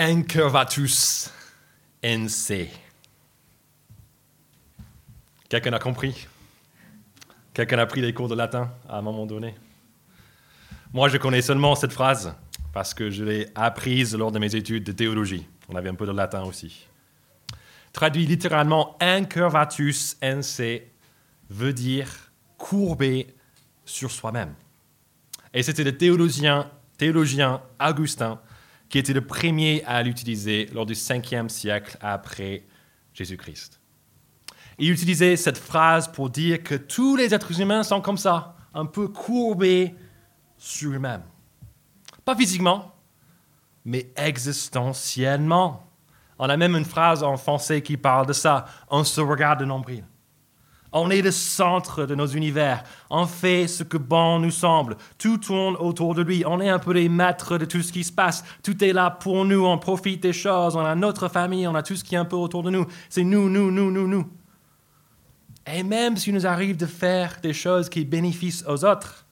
Incurvatus NC. Quelqu'un a compris? Quelqu'un a pris des cours de latin à un moment donné? Moi, je connais seulement cette phrase parce que je l'ai apprise lors de mes études de théologie. On avait un peu de latin aussi. Traduit littéralement incurvatus NC veut dire courber sur soi-même. Et c'était le théologien, théologien Augustin qui était le premier à l'utiliser lors du 5e siècle après Jésus-Christ. Il utilisait cette phrase pour dire que tous les êtres humains sont comme ça, un peu courbés sur eux-mêmes. Pas physiquement, mais existentiellement. On a même une phrase en français qui parle de ça. On se regarde de nombril. On est le centre de nos univers. On fait ce que bon nous semble. Tout tourne autour de lui. On est un peu les maîtres de tout ce qui se passe. Tout est là pour nous. On profite des choses. On a notre famille. On a tout ce qui est un peu autour de nous. C'est nous, nous, nous, nous, nous. Et même s'il nous arrive de faire des choses qui bénéficient aux autres,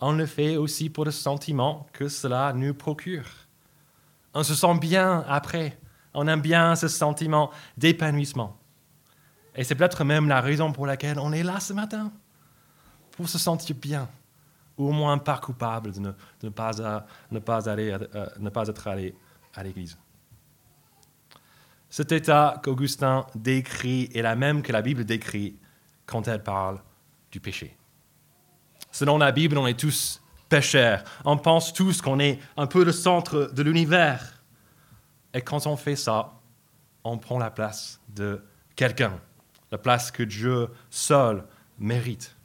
on le fait aussi pour le sentiment que cela nous procure. On se sent bien après. On aime bien ce sentiment d'épanouissement. Et c'est peut-être même la raison pour laquelle on est là ce matin, pour se sentir bien, ou au moins pas coupable de ne, pas, ne, pas, aller, euh, ne pas être allé à l'église. Cet état qu'Augustin décrit est la même que la Bible décrit quand elle parle du péché. Selon la Bible, on est tous pécheurs. On pense tous qu'on est un peu le centre de l'univers. Et quand on fait ça, on prend la place de quelqu'un la place que Dieu seul mérite.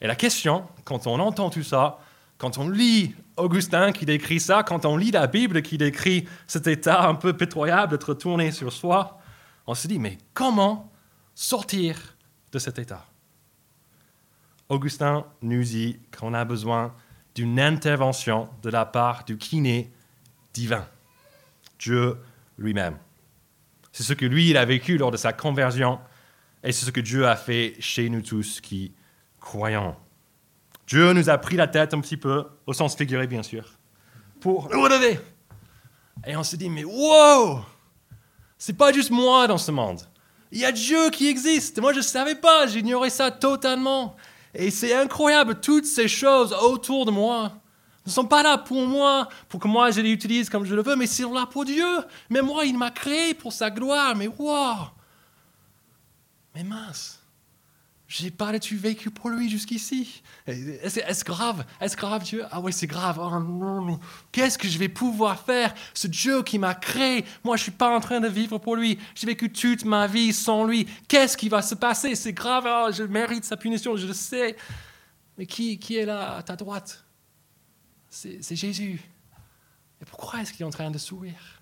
Et la question, quand on entend tout ça, quand on lit Augustin qui décrit ça, quand on lit la Bible qui décrit cet état un peu pitoyable d'être tourné sur soi, on se dit, mais comment sortir de cet état? Augustin nous dit qu'on a besoin d'une intervention de la part du kiné divin, Dieu lui-même. C'est ce que lui, il a vécu lors de sa conversion. Et c'est ce que Dieu a fait chez nous tous qui croyons. Dieu nous a pris la tête un petit peu, au sens figuré bien sûr, pour nous relever. Et on se dit, mais wow, c'est pas juste moi dans ce monde. Il y a Dieu qui existe. Moi, je ne savais pas, j'ignorais ça totalement. Et c'est incroyable, toutes ces choses autour de moi ne sont pas là pour moi, pour que moi je les utilise comme je le veux, mais c'est là pour Dieu. Mais moi, il m'a créé pour sa gloire. Mais wow! Mais mince, j'ai pas là-dessus vécu pour lui jusqu'ici. Est-ce grave? Est-ce grave Dieu? Ah oui, c'est grave. Oh qu'est-ce que je vais pouvoir faire? Ce Dieu qui m'a créé, moi je suis pas en train de vivre pour lui. J'ai vécu toute ma vie sans lui. Qu'est-ce qui va se passer? C'est grave. Oh, je mérite sa punition, je le sais. Mais qui, qui est là à ta droite? C'est Jésus. Et pourquoi est-ce qu'il est en train de sourire?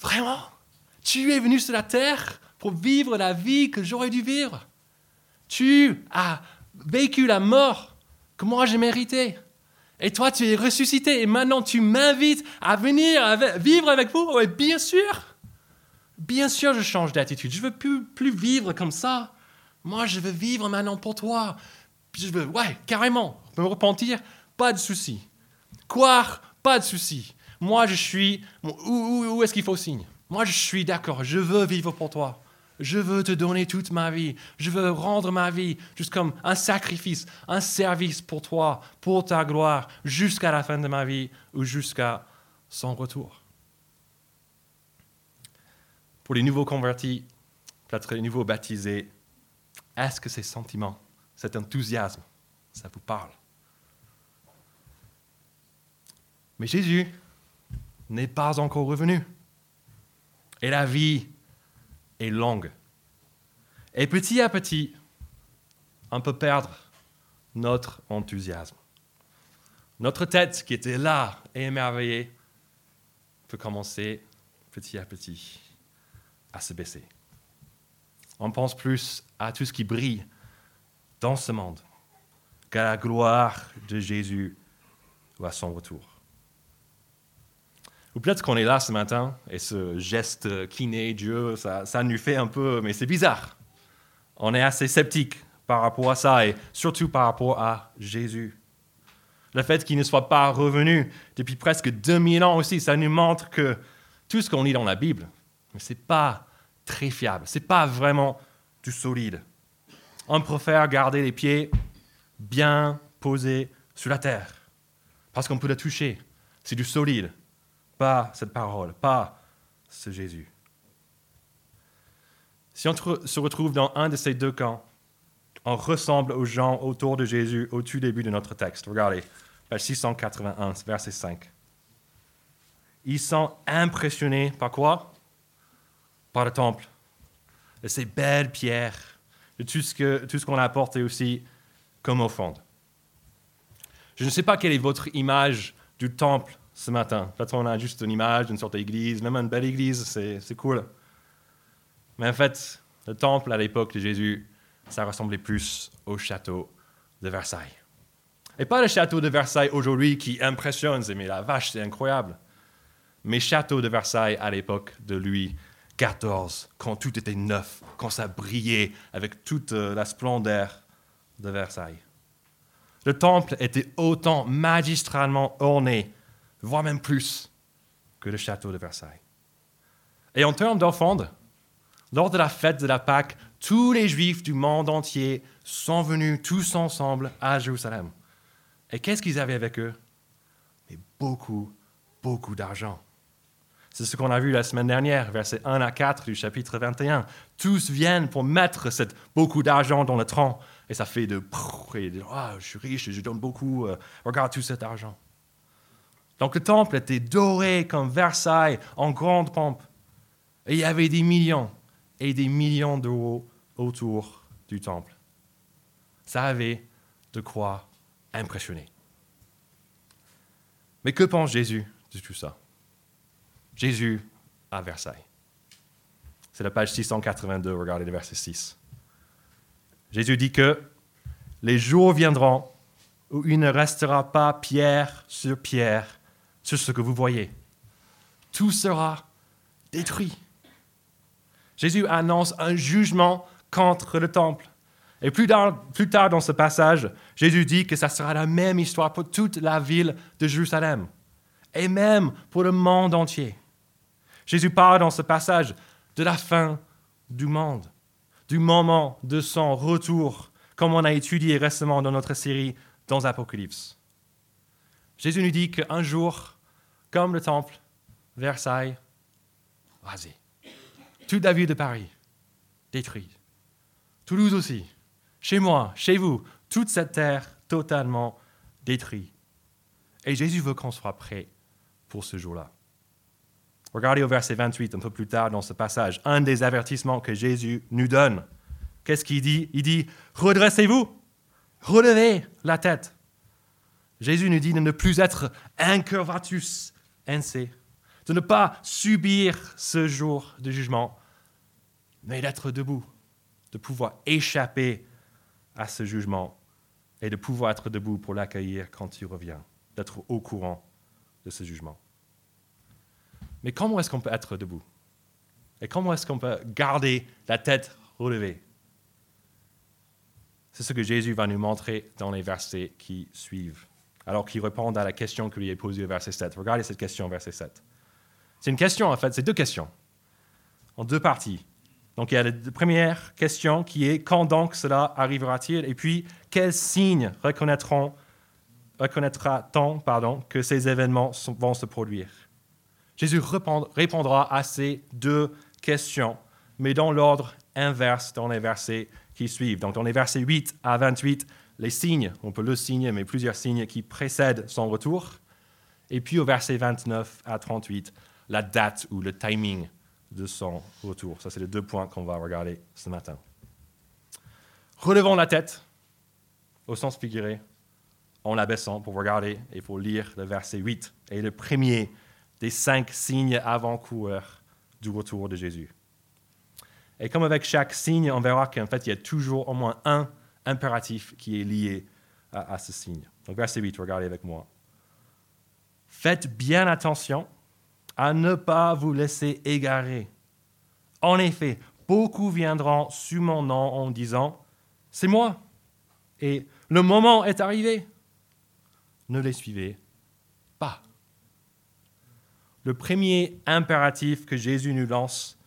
Vraiment? Tu es venu sur la terre pour vivre la vie que j'aurais dû vivre. Tu as vécu la mort que moi j'ai mérité. Et toi, tu es ressuscité. Et maintenant, tu m'invites à venir vivre avec vous. Oui, bien sûr. Bien sûr, je change d'attitude. Je ne veux plus, vivre comme ça. Moi, je veux vivre maintenant pour toi. je veux, ouais, carrément, me repentir pas de souci. Croire, pas de souci. Moi, je suis. Où, est-ce qu'il faut signe? Moi, je suis d'accord. Je veux vivre pour toi. Je veux te donner toute ma vie. Je veux rendre ma vie juste comme un sacrifice, un service pour toi, pour ta gloire, jusqu'à la fin de ma vie ou jusqu'à son retour. Pour les nouveaux convertis, peut-être les nouveaux baptisés, est-ce que ces sentiments, cet enthousiasme, ça vous parle? Mais Jésus n'est pas encore revenu. Et la vie est longue. Et petit à petit, on peut perdre notre enthousiasme. Notre tête qui était là et émerveillée peut commencer petit à petit à se baisser. On pense plus à tout ce qui brille dans ce monde qu'à la gloire de Jésus ou à son retour. Ou peut-être qu'on est là ce matin et ce geste kiné, Dieu, ça, ça nous fait un peu, mais c'est bizarre. On est assez sceptique par rapport à ça et surtout par rapport à Jésus. Le fait qu'il ne soit pas revenu depuis presque 2000 ans aussi, ça nous montre que tout ce qu'on lit dans la Bible, ce n'est pas très fiable, ce n'est pas vraiment du solide. On préfère garder les pieds bien posés sur la terre, parce qu'on peut la toucher. C'est du solide, pas cette parole, pas ce Jésus. Si on se retrouve dans un de ces deux camps, on ressemble aux gens autour de Jésus au tout début de notre texte. Regardez, page 681, verset 5. Ils sont impressionnés par quoi? Par le temple, de ces belles pierres, de tout ce qu'on a apporté aussi comme offrande. Je ne sais pas quelle est votre image du temple ce matin. Peut-être on a juste une image d'une sorte d'église, même une belle église, c'est cool. Mais en fait, le temple à l'époque de Jésus, ça ressemblait plus au château de Versailles. Et pas le château de Versailles aujourd'hui qui impressionne, mais la vache, c'est incroyable. Mais château de Versailles à l'époque de Louis XIV, quand tout était neuf, quand ça brillait avec toute euh, la splendeur de Versailles. Le temple était autant magistralement orné, voire même plus, que le château de Versailles. Et en termes d'offrande, lors de la fête de la Pâque, tous les Juifs du monde entier sont venus tous ensemble à Jérusalem. Et qu'est-ce qu'ils avaient avec eux? Mais beaucoup, beaucoup d'argent. C'est ce qu'on a vu la semaine dernière, versets 1 à 4 du chapitre 21. Tous viennent pour mettre cette, beaucoup d'argent dans le tronc. Et ça fait de... Et ah, je suis riche, je donne beaucoup, euh, regarde tout cet argent. Donc le temple était doré comme Versailles, en grande pompe. Et il y avait des millions et des millions d'euros autour du temple. Ça avait de quoi impressionner. Mais que pense Jésus de tout ça? Jésus à Versailles. C'est la page 682, regardez le verset 6. Jésus dit que les jours viendront où il ne restera pas pierre sur pierre ce que vous voyez. Tout sera détruit. Jésus annonce un jugement contre le temple. Et plus tard, plus tard, dans ce passage, Jésus dit que ça sera la même histoire pour toute la ville de Jérusalem et même pour le monde entier. Jésus parle dans ce passage de la fin du monde, du moment de son retour, comme on a étudié récemment dans notre série dans Apocalypse. Jésus nous dit qu'un jour, comme le temple, Versailles, rasé. Toute la ville de Paris, détruite. Toulouse aussi. Chez moi, chez vous, toute cette terre totalement détruite. Et Jésus veut qu'on soit prêt pour ce jour-là. Regardez au verset 28, un peu plus tard dans ce passage, un des avertissements que Jésus nous donne. Qu'est-ce qu'il dit? Il dit, redressez-vous, relevez la tête. Jésus nous dit de ne plus être incurvatus de ne pas subir ce jour de jugement, mais d'être debout, de pouvoir échapper à ce jugement et de pouvoir être debout pour l'accueillir quand il revient, d'être au courant de ce jugement. Mais comment est-ce qu'on peut être debout? Et comment est-ce qu'on peut garder la tête relevée? C'est ce que Jésus va nous montrer dans les versets qui suivent, alors qu'il répond à la question que lui est posée au verset 7. Regardez cette question, verset 7. C'est une question, en fait, c'est deux questions, en deux parties. Donc il y a la première question qui est quand donc cela arrivera-t-il? Et puis quels signes reconnaîtra-t-on pardon, que ces événements vont se produire? Jésus répondra à ces deux questions, mais dans l'ordre inverse dans les versets qui suivent. Donc dans les versets 8 à 28, les signes, on peut le signer, mais plusieurs signes qui précèdent son retour. Et puis au verset 29 à 38, la date ou le timing de son retour. Ça, c'est les deux points qu'on va regarder ce matin. Relevons la tête, au sens figuré, en l'abaissant pour regarder et pour lire le verset 8 et le premier des cinq signes avant-coureurs du retour de Jésus. Et comme avec chaque signe, on verra qu'en fait, il y a toujours au moins un impératif qui est lié à, ce signe. Donc, verset 8, regardez avec moi. Faites bien attention à ne pas vous laisser égarer. En effet, beaucoup viendront sur mon nom en disant, c'est moi, et le moment est arrivé. ne les suivez pas. Le premier impératif que Jésus nous lance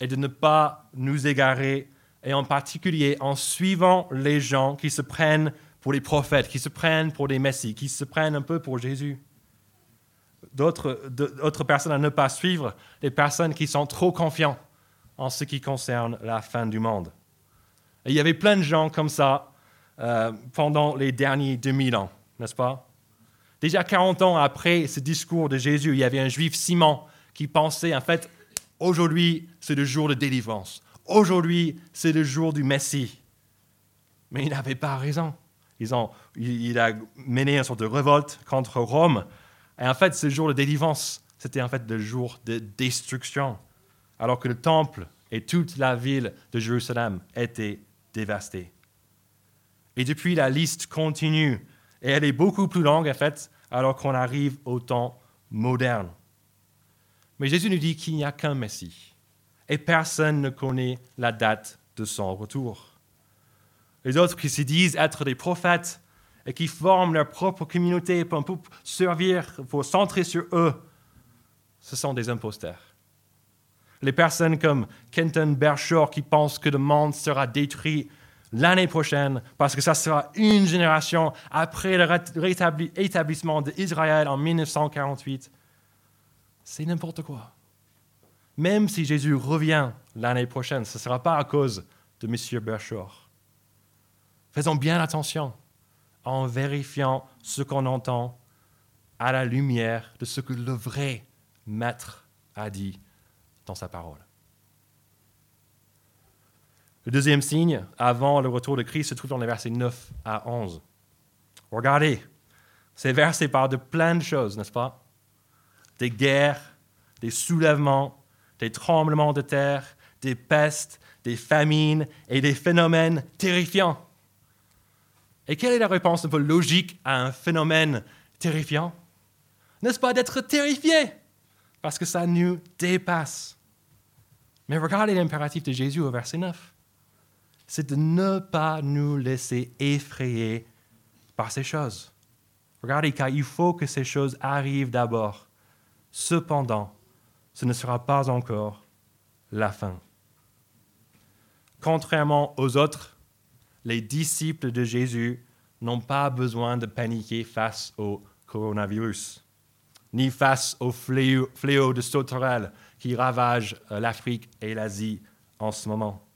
est de ne pas nous égarer, et en particulier en suivant les gens qui se prennent pour les prophètes, qui se prennent pour des messies, qui se prennent un peu pour Jésus. D'autres personnes à ne pas suivre, les personnes qui sont trop confiants en ce qui concerne la fin du monde. Il y avait plein de gens comme ça euh, pendant les derniers 2000 ans, n'est-ce pas? Déjà 40 ans après ce discours de Jésus, il y avait un juif Simon qui pensait, en fait, aujourd'hui, c'est le jour de délivrance. Aujourd'hui, c'est le jour du Messie. Mais il n'avait pas raison. Ils ont, il a mené une sorte de révolte contre Rome. Et en fait, ce jour de délivrance, c'était en fait le jour de destruction. Alors que le temple et toute la ville de Jérusalem étaient dévastés. Et depuis, la liste continue. Et elle est beaucoup plus longue, en fait, alors qu'on arrive au temps moderne. Mais Jésus nous dit qu'il n'y a qu'un Messie et personne ne connaît la date de son retour. Les autres qui se disent être des prophètes et qui forment leur propre communauté pour, servir, pour centrer sur eux, ce sont des imposteurs. Les personnes comme Kenton Bershore qui pensent que le monde sera détruit l'année prochaine, parce que ça sera une génération après le rétablissement d'Israël en 1948. C'est n'importe quoi. Même si Jésus revient l'année prochaine, ce ne sera pas à cause de M. Berchor. Faisons bien attention en vérifiant ce qu'on entend à la lumière de ce que le vrai Maître a dit dans sa parole. Le deuxième signe, avant le retour de Christ, se trouve dans les versets 9 à 11. Regardez, ces versets parlent de plein de choses, n'est-ce pas? Des guerres, des soulèvements, des tremblements de terre, des pestes, des famines et des phénomènes terrifiants. Et quelle est la réponse un peu logique à un phénomène terrifiant? N'est-ce pas d'être terrifié Parce que ça nous dépasse? Mais regardez l'impératif de Jésus au verset 9 c'est de ne pas nous laisser effrayer par ces choses. Regardez, car il faut que ces choses arrivent d'abord. Cependant, ce ne sera pas encore la fin. Contrairement aux autres, les disciples de Jésus n'ont pas besoin de paniquer face au coronavirus, ni face au fléau, de sauterelles qui ravage euh, l'Afrique et l'Asie en ce moment.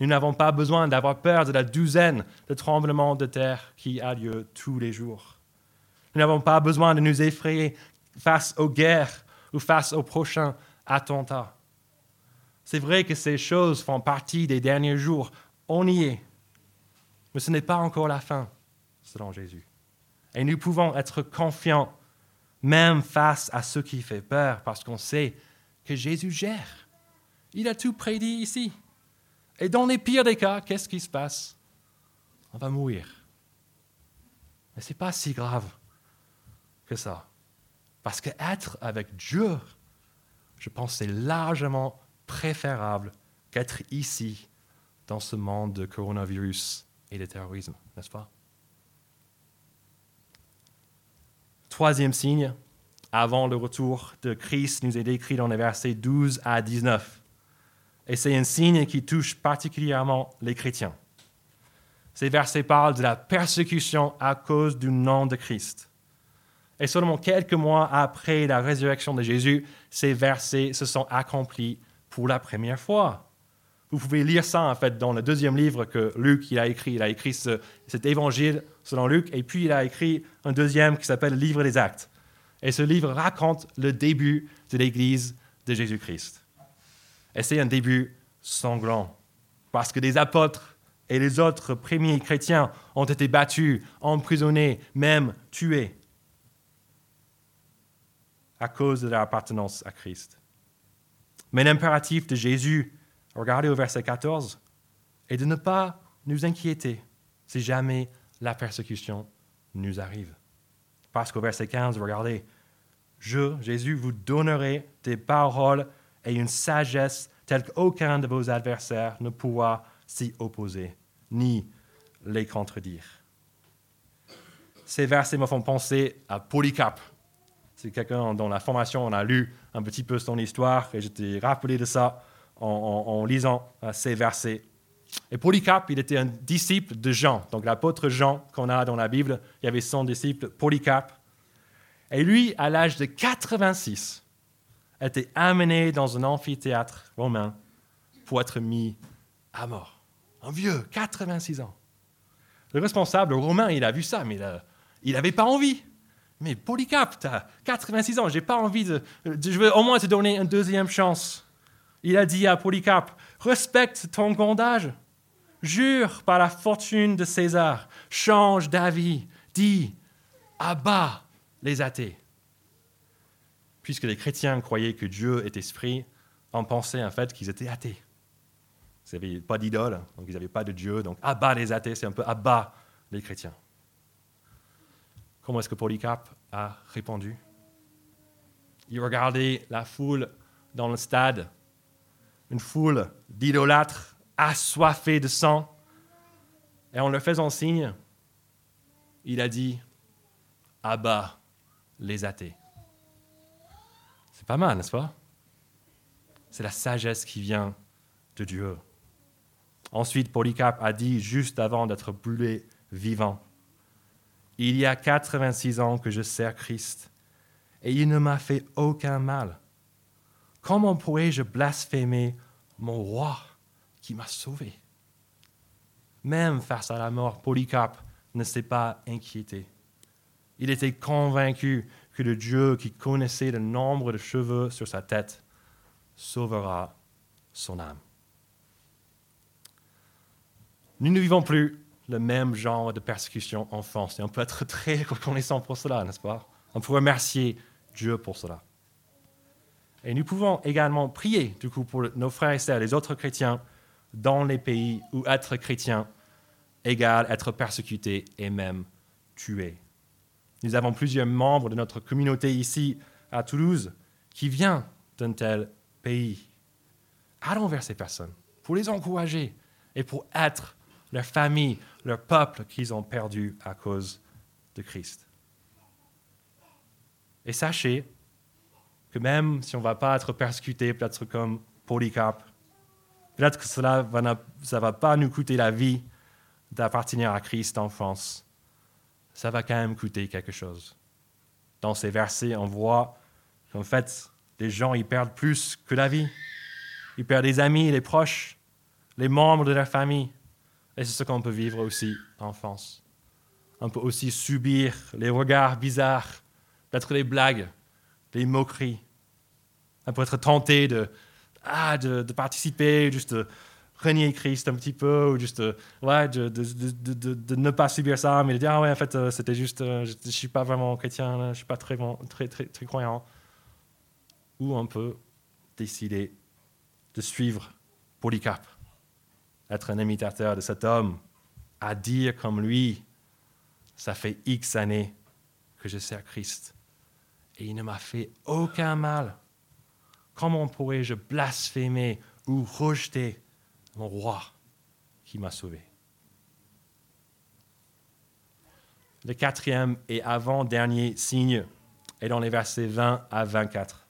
Nous n'avons pas besoin d'avoir peur de la douzaine de tremblements de terre qui a lieu tous les jours. Nous n'avons pas besoin de nous effrayer face aux guerres ou face aux prochains attentats. C'est vrai que ces choses font partie des derniers jours. On y est. Mais ce n'est pas encore la fin, selon Jésus. Et nous pouvons être confiants, même face à ce qui fait peur, parce qu'on sait que Jésus gère. Il a tout prédit ici. Et dans les pires des cas, qu'est-ce qui se passe? On va mourir. Mais ce n'est pas si grave que ça. Parce qu'être avec Dieu, je pense c'est largement préférable qu'être ici, dans ce monde de coronavirus et de terrorisme, n'est-ce pas? Troisième signe, avant le retour de Christ, nous est décrit dans les versets 12 à 19. Et c'est un signe qui touche particulièrement les chrétiens. Ces versets parlent de la persécution à cause du nom de Christ. Et seulement quelques mois après la résurrection de Jésus, ces versets se sont accomplis pour la première fois. Vous pouvez lire ça en fait dans le deuxième livre que Luc il a écrit. Il a écrit cet évangile selon Luc et puis il a écrit un deuxième qui s'appelle le livre des actes. Et ce livre raconte le début de l'Église de Jésus-Christ. Et c'est un début sanglant, parce que des apôtres et les autres premiers chrétiens ont été battus, emprisonnés, même tués, à cause de leur appartenance à Christ. Mais l'impératif de Jésus, regardez au verset 14, est de ne pas nous inquiéter si jamais la persécution nous arrive. Parce qu'au verset 15, regardez, je, Jésus, vous donnerai des paroles et une sagesse telle qu'aucun de vos adversaires ne pourra s'y opposer, ni les contredire. ces versets me font penser à Polycarpe. C'est quelqu'un dont la formation, on a lu un petit peu son histoire et j'étais rappelé de ça en, lisant euh, ces versets. Et Polycarpe, il était un disciple de Jean. Donc l'apôtre Jean qu'on a dans la Bible, il y avait son disciple Polycarpe. Et lui, à l'âge de 86, était amené dans un amphithéâtre romain pour être mis à mort. Un vieux, 86 ans. Le responsable romain, il a vu ça, mais il n'avait pas envie. Mais Polycarpe, tu as 86 ans, j'ai pas envie de. Je veux au moins te donner une deuxième chance. Il a dit à Polycarpe Respecte ton gondage. Jure par la fortune de César. Change d'avis. Dis Abat les athées. Puisque les chrétiens croyaient que Dieu est esprit, on pensait en fait qu'ils étaient athées. Ils n'avaient pas d'idole, donc ils n'avaient pas de Dieu. Donc abat les athées, c'est un peu abat les chrétiens. Comment est-ce que Polycarpe a répondu? Il regardait la foule dans le stade, une foule d'idolâtres assoiffés de sang, et en leur faisant signe, il a dit Abat les athées. C'est pas mal, n'est-ce pas? C'est la sagesse qui vient de Dieu. Ensuite, Polycarpe a dit, juste avant d'être brûlé vivant, Il y a 86 ans que je sers Christ, et il ne m'a fait aucun mal. Comment pourrais-je blasphémer mon roi qui m'a sauvé? Même face à la mort, Polycarpe ne s'est pas inquiété. Il était convaincu que le Dieu qui connaissait le nombre de cheveux sur sa tête sauvera son âme. Nous ne vivons plus le même genre de persécution en France et on peut être très reconnaissant pour cela, n'est-ce pas? On peut remercier Dieu pour cela. Et nous pouvons également prier, du coup, pour nos frères et sœurs, les autres chrétiens, dans les pays où être chrétien égale être persécuté et même tué. Nous avons plusieurs membres de notre communauté ici à Toulouse qui viennent d'un tel pays. Allons vers ces personnes pour les encourager et pour être leur famille, leur peuple qu'ils ont perdu à cause de Christ. Et sachez que même si on ne va pas être persécuté, peut-être comme Polycarpe, peut-être que cela ne va pas nous coûter la vie d'appartenir à Christ en France ça va quand même coûter quelque chose. Dans ces versets, on voit qu'en fait, les gens, ils perdent plus que la vie. Ils perdent des amis, les proches, les membres de leur famille. Et c'est ce qu'on peut vivre aussi en France. On peut aussi subir les regards bizarres, peut-être les blagues, les moqueries. On peut être tenté de, ah, de, participer, juste de renier Christ un petit peu, ou juste euh, ouais, de, de, de, de, ne pas subir ça, mais de dire, ah ouais, en fait, euh, c'était juste, euh, je ne suis pas vraiment chrétien, je ne suis pas très, très, très, très croyant. Ou on peut décider de suivre Polycarpe, être un imitateur de cet homme, à dire comme lui, ça fait X années que je sers Christ, et il ne m'a fait aucun mal. Comment pourrais-je blasphémer ou rejeter mon roi qui m'a sauvé? Le quatrième et avant-dernier signe est dans les versets 20 à 24.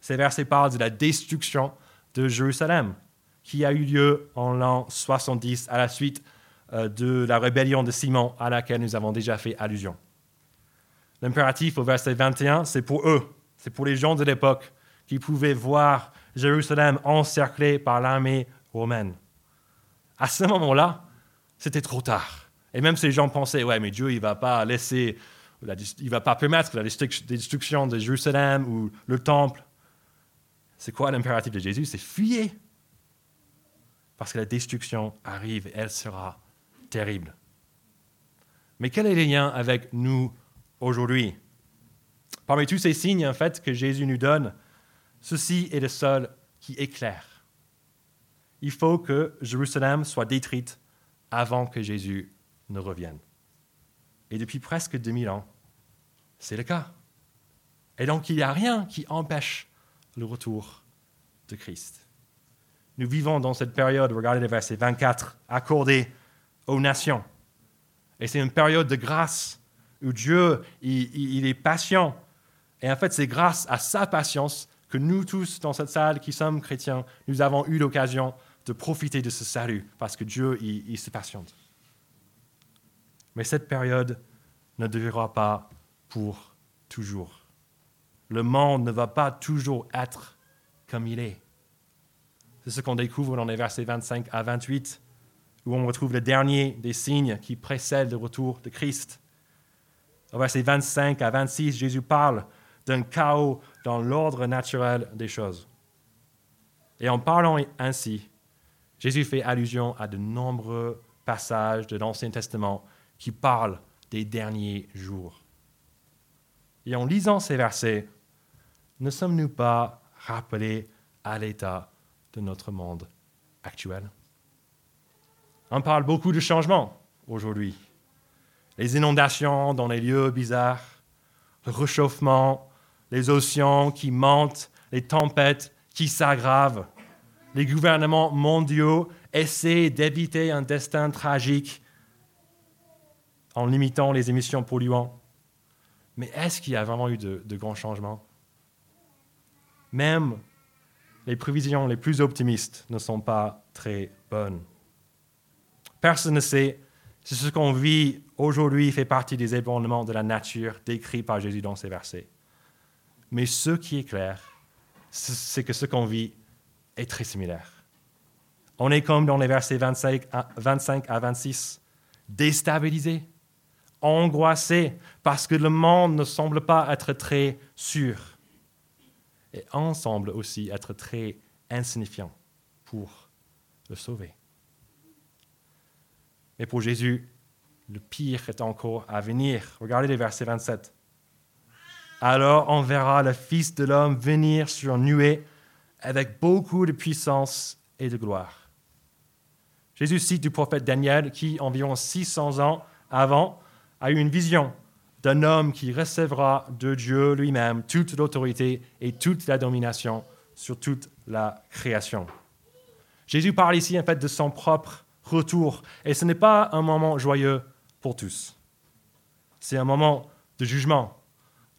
Ces versets parlent de la destruction de Jérusalem, qui a eu lieu en l'an 70 à la suite euh, de la rébellion de Simon à laquelle nous avons déjà fait allusion. L'impératif au verset 21, c'est pour eux, c'est pour les gens de l'époque qui pouvaient voir Jérusalem encerclée par l'armée romaine. À ce moment-là, c'était trop tard. Et même les gens pensaient, ouais, mais Dieu, il ne va pas laisser, il va pas permettre la destruction de Jérusalem ou le temple. C'est quoi l'impératif de Jésus? C'est fuyez. Parce que la destruction arrive et elle sera terrible. Mais quel est le lien avec nous aujourd'hui? Parmi tous ces signes, en fait, que Jésus nous donne, ceci est le seul qui éclaire il faut que Jérusalem soit détruite avant que Jésus ne revienne. Et depuis presque 2000 ans, c'est le cas. Et donc, il n'y a rien qui empêche le retour de Christ. Nous vivons dans cette période, regardez le verset 24, accordée aux nations. Et c'est une période de grâce où Dieu, il, est patient. Et en fait, c'est grâce à sa patience que nous tous dans cette salle qui sommes chrétiens, nous avons eu l'occasion de profiter de ce salut, parce que Dieu, il, il se patiente. Mais cette période ne durera pas pour toujours. Le monde ne va pas toujours être comme il est. C'est ce qu'on découvre dans les versets 25 à 28, où on retrouve le dernier des signes qui précèdent le retour de Christ. Au verset 25 à 26, Jésus parle d'un chaos dans l'ordre naturel des choses. Et en parlant ainsi, Jésus fait allusion à de nombreux passages de l'Ancien Testament qui parlent des derniers jours. Et en lisant ces versets, ne sommes-nous pas rappelés à l'état de notre monde actuel On parle beaucoup de changements aujourd'hui. Les inondations dans les lieux bizarres, le réchauffement, les océans qui montent, les tempêtes qui s'aggravent. Les gouvernements mondiaux essaient d'éviter un destin tragique en limitant les émissions polluantes. Mais est-ce qu'il y a vraiment eu de, de grands changements? Même les prévisions les plus optimistes ne sont pas très bonnes. Personne ne sait si ce qu'on vit aujourd'hui fait partie des ébranlements de la nature décrits par Jésus dans ces versets. Mais ce qui est clair, c'est que ce qu'on vit est très similaire. On est comme dans les versets 25 à, 25 à 26, déstabilisé, angoissé, parce que le monde ne semble pas être très sûr et on semble aussi être très insignifiant pour le sauver. Mais pour Jésus, le pire est encore à venir. Regardez les versets 27. Alors on verra le Fils de l'homme venir sur nuée avec beaucoup de puissance et de gloire. Jésus cite du prophète Daniel qui, environ 600 ans avant, a eu une vision d'un homme qui recevra de Dieu lui-même toute l'autorité et toute la domination sur toute la création. Jésus parle ici en fait de son propre retour et ce n'est pas un moment joyeux pour tous. C'est un moment de jugement,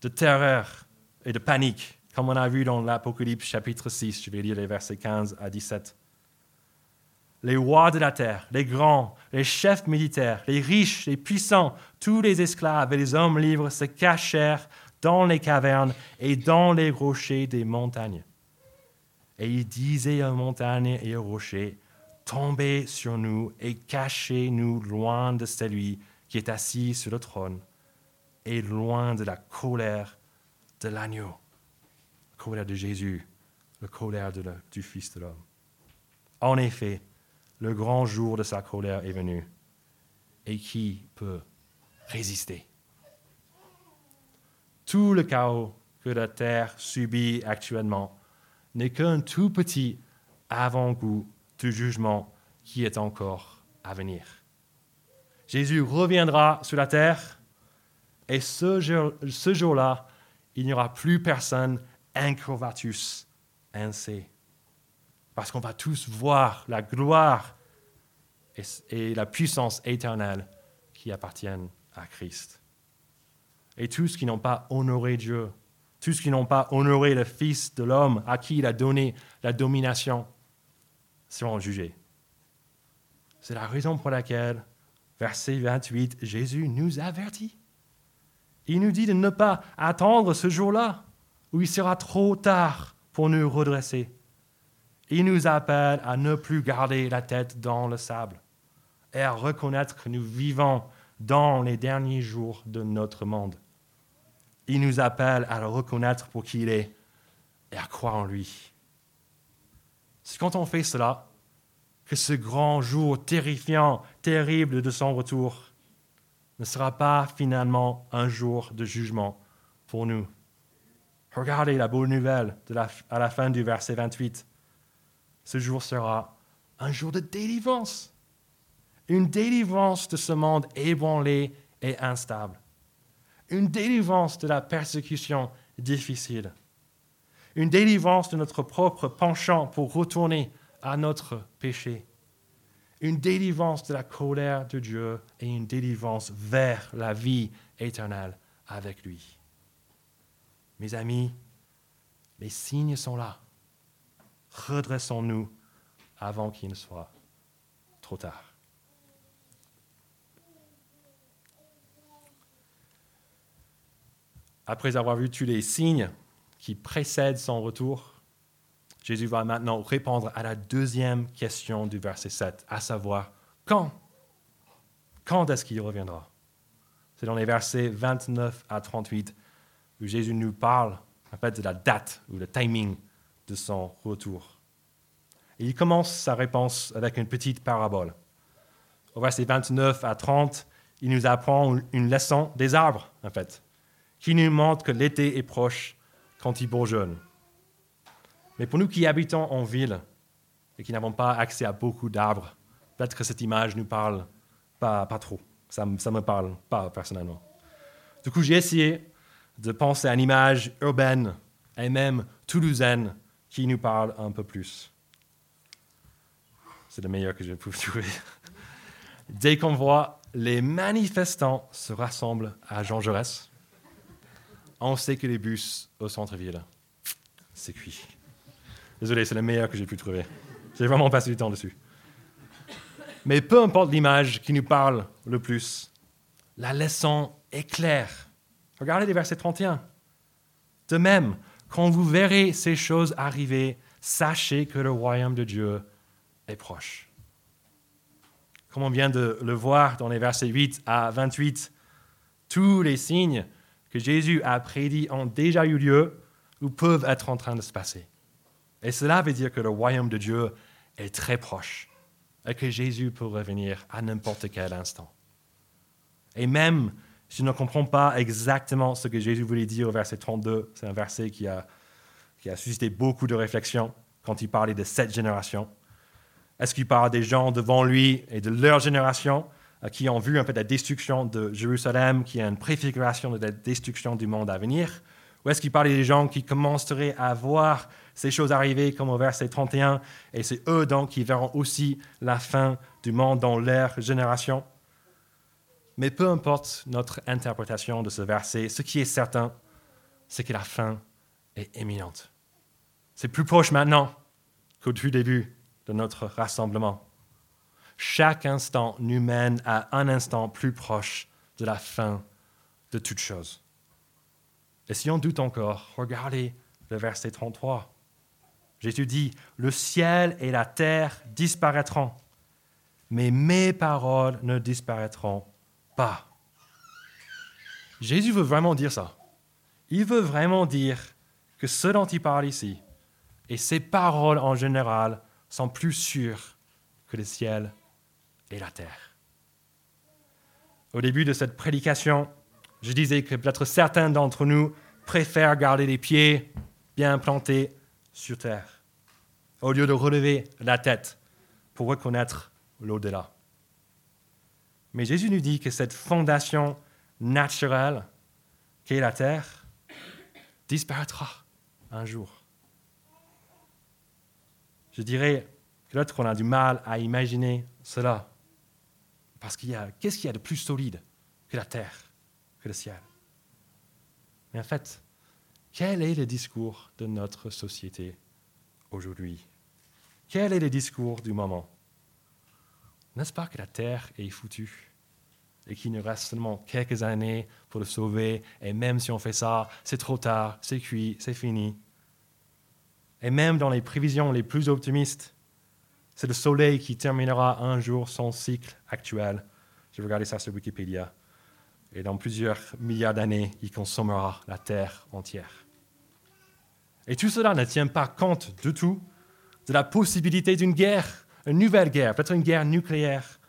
de terreur et de panique, comme on a vu dans l'Apocalypse chapitre 6. Je vais lire les versets 15 à 17 les rois de la terre, les grands, les chefs militaires, les riches, les puissants, tous les esclaves et les hommes libres se cachèrent dans les cavernes et dans les rochers des montagnes. Et ils disaient aux montagnes et aux rochers, Tombez sur nous et cachez-nous loin de celui qui est assis sur le trône et loin de la colère de l'agneau, la colère de Jésus, la colère du Fils de l'homme. En effet, le grand jour de sa colère est venu. Et qui peut résister Tout le chaos que la terre subit actuellement n'est qu'un tout petit avant-goût du jugement qui est encore à venir. Jésus reviendra sur la terre et ce, jour, là il n'y aura plus personne incrovatus ainsi parce qu'on va tous voir la gloire et, la puissance éternelle qui appartiennent à Christ. Et tous qui n'ont pas honoré Dieu, tous qui n'ont pas honoré le Fils de l'homme à qui il a donné la domination, seront jugés. C'est la raison pour laquelle, verset 28, Jésus nous avertit. Il nous dit de ne pas attendre ce jour-là où il sera trop tard pour nous redresser. Il nous appelle à ne plus garder la tête dans le sable et à reconnaître que nous vivons dans les derniers jours de notre monde. Il nous appelle à le reconnaître pour qui il est et à croire en lui. C'est quand on fait cela que ce grand jour terrifiant, terrible de son retour ne sera pas finalement un jour de jugement pour nous. Regardez la bonne nouvelle à la fin du verset 28 ce jour sera un jour de délivrance. Une délivrance de ce monde ébranlé et instable. Une délivrance de la persécution difficile. Une délivrance de notre propre penchant pour retourner à notre péché. une délivrance de la colère de Dieu et une délivrance vers la vie éternelle avec lui. Mes amis, les signes sont là. Redressons-nous avant qu'il ne soit trop tard. Après avoir vu tous les signes qui précèdent son retour, Jésus va maintenant répondre à la deuxième question du verset 7, à savoir quand? Quand est-ce qu'il reviendra? C'est dans les versets 29 à 38 où Jésus nous parle en fait de la date ou le timing de son retour. Et il commence sa réponse avec une petite parabole. Au verset 29 à 30, il nous apprend une leçon des arbres, en fait, qui nous montre que l'été est proche quand ils bourgeonnent. Mais pour nous qui habitons en ville et qui n'avons pas accès à beaucoup d'arbres, peut-être que cette image nous parle pas, pas trop. Ça ne me parle pas personnellement. Du coup, j'ai essayé de penser à une image urbaine et même toulousaine qui nous parle un peu plus. C'est le meilleur que je pu trouver. Dès qu'on voit les manifestants se rassemblent à Jean Jaurès, on sait que les bus au centre-ville, c'est cuit. Désolé, c'est le meilleur que j'ai pu trouver. J'ai vraiment passé du temps dessus. Mais peu importe l'image qui nous parle le plus, la leçon est claire. Regardez les versets 31. De même, quand vous verrez ces choses arriver, sachez que le royaume de Dieu est proche. Comme on vient de le voir dans les versets 8 à 28, tous les signes que Jésus a prédits ont déjà eu lieu ou peuvent être en train de se passer. Et cela veut dire que le royaume de Dieu est très proche et que Jésus peut revenir à n'importe quel instant. Et même si ne comprends pas exactement ce que Jésus voulait dire au verset 32, c'est un verset qui a, qui a suscité beaucoup de réflexions quand il parlait de cette génération. Est-ce qu'il parle des gens devant lui et de leur génération? Qui ont vu un peu la destruction de Jérusalem, qui est une préfiguration de la destruction du monde à venir Ou est-ce qu'il parle des gens qui commenceraient à voir ces choses arriver comme au verset 31, et c'est eux donc qui verront aussi la fin du monde dans leur génération? Mais peu importe notre interprétation de ce verset, ce qui est certain, c'est que la fin est imminente. C'est plus proche maintenant qu'au début de notre rassemblement. Chaque instant nous mène à un instant plus proche de la fin de toute chose. Et si on doute encore, regardez le verset 33. Jésus dit, le ciel et la terre disparaîtront, mais mes paroles ne disparaîtront pas. Jésus veut vraiment dire ça. Il veut vraiment dire que ce dont il parle ici, et ses paroles en général, sont plus sûres que le ciel et la terre. Au début de cette prédication, je disais que peut-être certains d'entre nous préfèrent garder les pieds bien plantés sur terre, au lieu de relever la tête pour reconnaître l'au-delà. Mais Jésus nous dit que cette fondation naturelle qu'est la terre disparaîtra un jour. Je dirais que l'autre, on a du mal à imaginer cela. Parce qu'il y a, qu'est-ce qu'il y a de plus solide que la terre, que le ciel? Mais en fait, quel est le discours de notre société aujourd'hui? Quel est le discours du moment? N'est-ce pas que la terre est foutue et qu'il nous reste seulement quelques années pour le sauver? Et même si on fait ça, c'est trop tard, c'est cuit, c'est fini. Et même dans les prévisions les plus optimistes, c'est le Soleil qui terminera un jour son cycle actuel. J'ai regardé ça sur Wikipédia et dans plusieurs milliards d'années, il consommera la Terre entière. Et tout cela ne tient pas compte du tout de la possibilité d'une guerre, une nouvelle guerre, peut-être une guerre nucléaire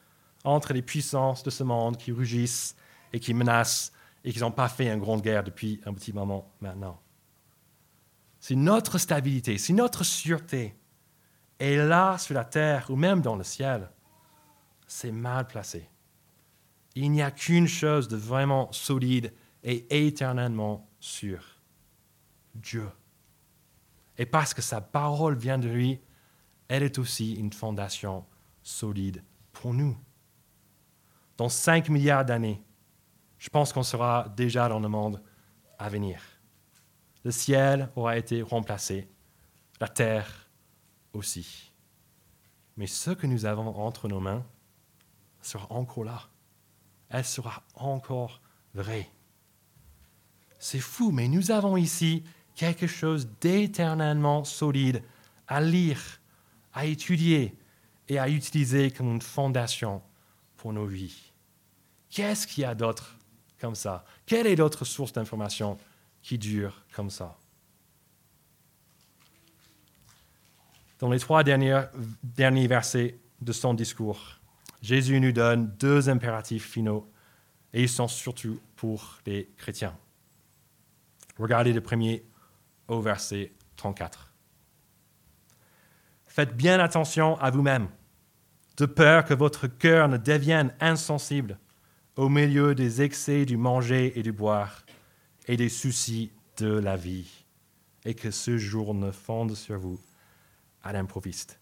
entre les puissances de ce monde qui rugissent et qui menacent et qui n'ont pas fait une grande guerre depuis un petit moment maintenant. Si notre stabilité, si notre sûreté est là sur la terre ou même dans le ciel, c'est mal placé. Il n'y a qu'une chose de vraiment solide et éternellement sûre. Dieu. Et parce que sa parole vient de lui, elle est aussi une fondation solide pour nous. Dans 5 milliards d'années, je pense qu'on sera déjà dans le monde à venir. Le ciel aura été remplacé, la terre aussi. Mais ce que nous avons entre nos mains sera encore là. Elle sera encore vraie. C'est fou, mais nous avons ici quelque chose d'éternellement solide à lire, à étudier et à utiliser comme une fondation pour nos vies. Qu'est-ce qu'il y a d'autre comme ça? Quelle est l'autre source d'information qui dure comme ça? Dans les trois derniers, versets de son discours, Jésus nous donne deux impératifs finaux et ils sont surtout pour les chrétiens. Regardez le premier au verset 34. Faites bien attention à vous-même, de peur que votre cœur ne devienne insensible au milieu des excès du manger et du boire et des soucis de la vie, et que ce jour ne fonde sur vous à l'improviste.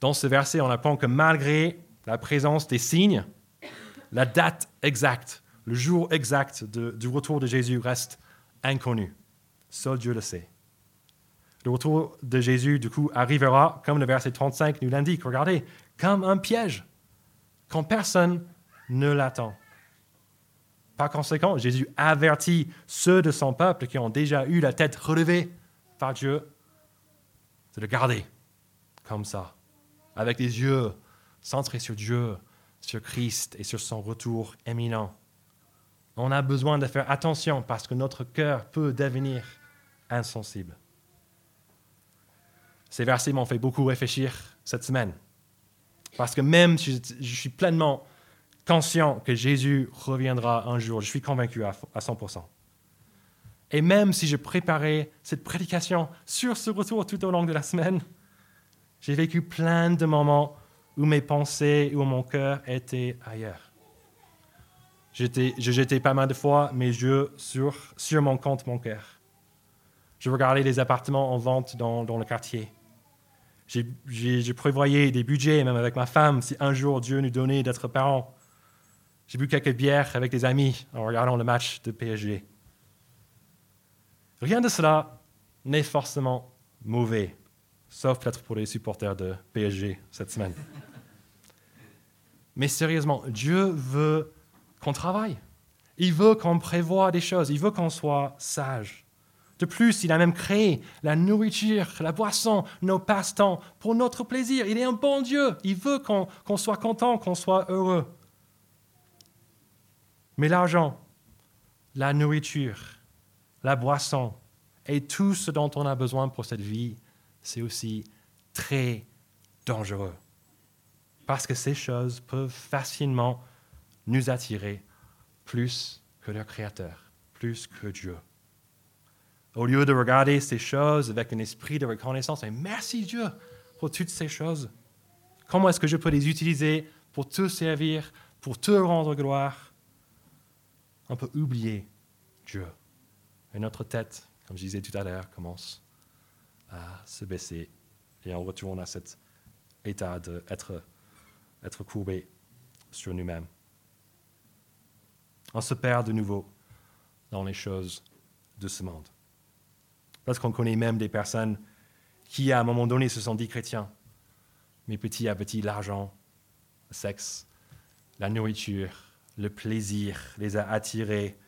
Dans ce verset, on apprend que malgré la présence des signes, la date exacte, le jour exact du retour de Jésus reste inconnu. Seul Dieu le sait. Le retour de Jésus, du coup, arrivera, comme le verset 35 nous l'indique, regardez, comme un piège, quand personne ne l'attend. Par conséquent, Jésus avertit ceux de son peuple qui ont déjà eu la tête relevée par Dieu de le garder comme ça, avec les yeux centrés sur Dieu, sur Christ et sur son retour éminent. On a besoin de faire attention parce que notre cœur peut devenir insensible. Ces versets m'ont fait beaucoup réfléchir cette semaine. Parce que même si je suis pleinement conscient que Jésus reviendra un jour, je suis convaincu à 100%. Et même si je préparais cette prédication sur ce retour tout au long de la semaine, j'ai vécu plein de moments où mes pensées, où mon cœur était ailleurs. je jetais pas mal de fois mes yeux sur, sur mon compte cœur. Je regardais les appartements en vente dans, dans le quartier. J'ai prévoyé des budgets, même avec ma femme, si un jour Dieu nous donnait d'être parents. J'ai bu quelques bières avec des amis en regardant le match de PSG. Rien de cela n'est forcément mauvais, sauf peut-être pour les supporters de PSG cette semaine. Mais sérieusement, Dieu veut qu'on travaille. Il veut qu'on prévoie des choses. Il veut qu'on soit sage. De plus, il a même créé la nourriture, la boisson, nos passe-temps pour notre plaisir. Il est un bon Dieu. Il veut qu'on soit content, qu'on soit heureux. Mais l'argent, la nourriture, la boisson et tout ce dont on a besoin pour cette vie, c'est aussi très dangereux. Parce que ces choses peuvent facilement nous attirer plus que leur Créateur, plus que Dieu. Au lieu de regarder ces choses avec un esprit de reconnaissance, et merci Dieu pour toutes ces choses, comment est-ce que je peux les utiliser pour te servir, pour te rendre gloire? On peut oublier Dieu. Et notre tête, comme je disais tout à l'heure, commence à se baisser et on retourne à cet état d'être être courbé sur nous-mêmes. On se perd de nouveau dans les choses de ce monde. Parce qu'on connaît même des personnes qui, à un moment donné, se sont dit chrétiens, mais petit à petit, l'argent, le sexe, la nourriture, le plaisir les a attirés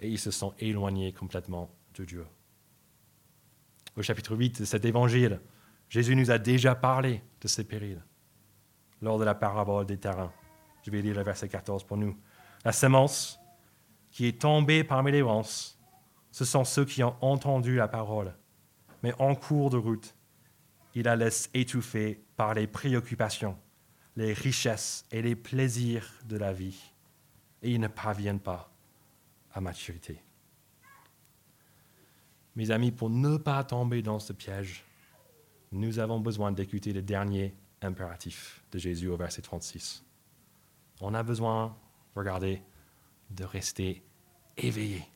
et ils se sont éloignés complètement de Dieu. Au chapitre 8 de cet évangile, Jésus nous a déjà parlé de ces périls lors de la parabole des terrains. Je vais lire le verset 14 pour nous. La semence qui est tombée parmi les ronces ce sont ceux qui ont entendu la parole, mais en cours de route, ils la laissent étouffer par les préoccupations, les richesses et les plaisirs de la vie, et ils ne parviennent pas maturité. Mes amis, pour ne pas tomber dans ce piège, nous avons besoin d'écouter le dernier impératif de Jésus au verset 36. On a besoin, regardez, de rester éveillé.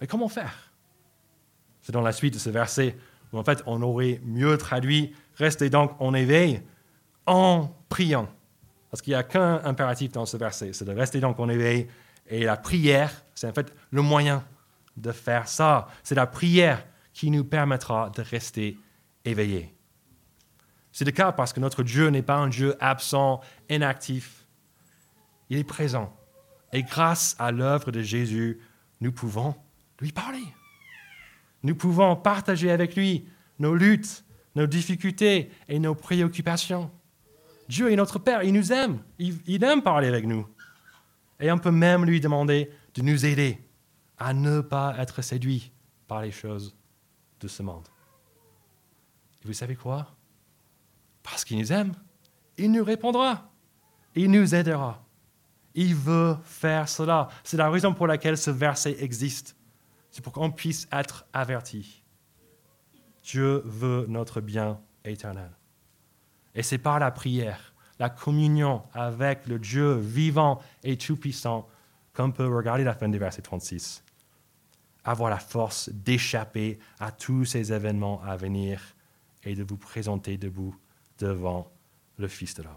Mais comment faire? C'est dans la suite de ce verset où en fait on aurait mieux traduit Restez donc en éveil en priant. Parce qu'il n'y a qu'un impératif dans ce verset, c'est de rester donc en éveil. Et la prière, c'est en fait le moyen de faire ça. C'est la prière qui nous permettra de rester éveillés. C'est le cas parce que notre Dieu n'est pas un Dieu absent, inactif. Il est présent. Et grâce à l'œuvre de Jésus, nous pouvons lui parler. Nous pouvons partager avec lui nos luttes, nos difficultés et nos préoccupations. Dieu est notre Père, il nous aime, il, aime parler avec nous. Et on peut même lui demander de nous aider à ne pas être séduit par les choses de ce monde. Et vous savez quoi? Parce qu'il nous aime, il nous répondra, il nous aidera. Il veut faire cela. C'est la raison pour laquelle ce verset existe. C'est pour qu'on puisse être averti. Dieu veut notre bien éternel. Et c'est par la prière, la communion avec le Dieu vivant et tout-puissant qu'on peut regarder la fin du verset 36. Avoir la force d'échapper à tous ces événements à venir et de vous présenter debout devant le Fils de l'homme.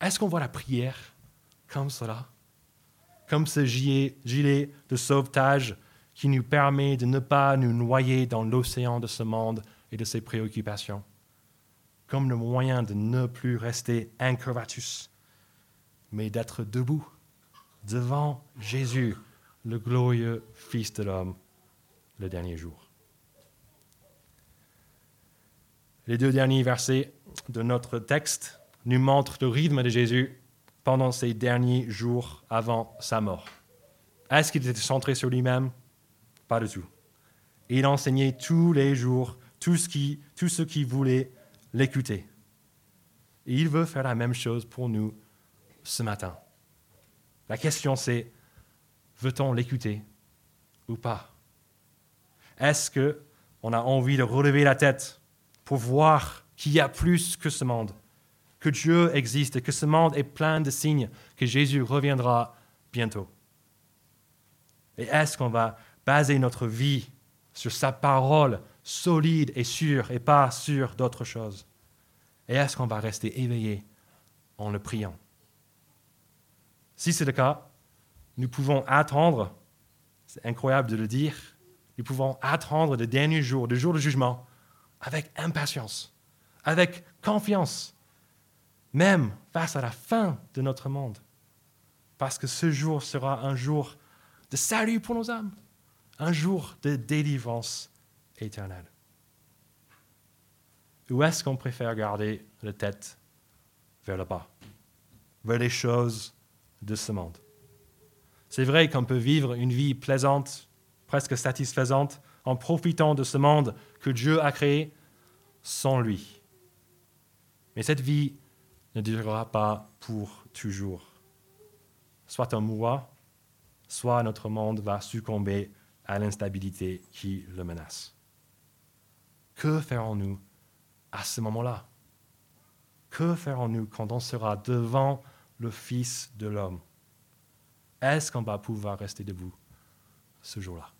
Est-ce qu'on voit la prière comme cela? Comme ce gilet de sauvetage qui nous permet de ne pas nous noyer dans l'océan de ce monde et de ses préoccupations comme le moyen de ne plus rester incurvatus, mais d'être debout devant Jésus, le glorieux Fils de l'homme, le dernier jour. Les deux derniers versets de notre texte nous montrent le rythme de Jésus pendant ces derniers jours avant sa mort. Est-ce qu'il était centré sur lui-même? Pas du tout. Il enseignait tous les jours tout ce qui, tout ce qu'il voulait l'écouter. Et il veut faire la même chose pour nous ce matin. La question c'est, veut-on l'écouter ou pas? Est-ce que on a envie de relever la tête pour voir qu'il y a plus que ce monde, que Dieu existe et que ce monde est plein de signes que Jésus reviendra bientôt? Et est-ce qu'on va baser notre vie sur sa parole solide et sûr et pas sur d'autres choses Et est-ce qu'on va rester éveillé en le priant? Si c'est le cas, nous pouvons attendre, c'est incroyable de le dire, nous pouvons attendre le dernier jour, le jour du jugement, avec impatience, avec confiance, même face à la fin de notre monde. Parce que ce jour sera un jour de salut pour nos âmes, un jour de délivrance éternelle. Ou est-ce qu'on préfère garder la tête vers le bas, vers les choses de ce monde? C'est vrai qu'on peut vivre une vie plaisante, presque satisfaisante, en profitant de ce monde que Dieu a créé sans lui. Mais cette vie ne durera pas pour toujours. Soit on mourra, soit notre monde va succomber à l'instabilité qui le menace. Que ferons-nous à ce moment-là? Que ferons-nous quand on sera devant le Fils de l'homme? Est-ce qu'on va pouvoir rester debout ce jour-là?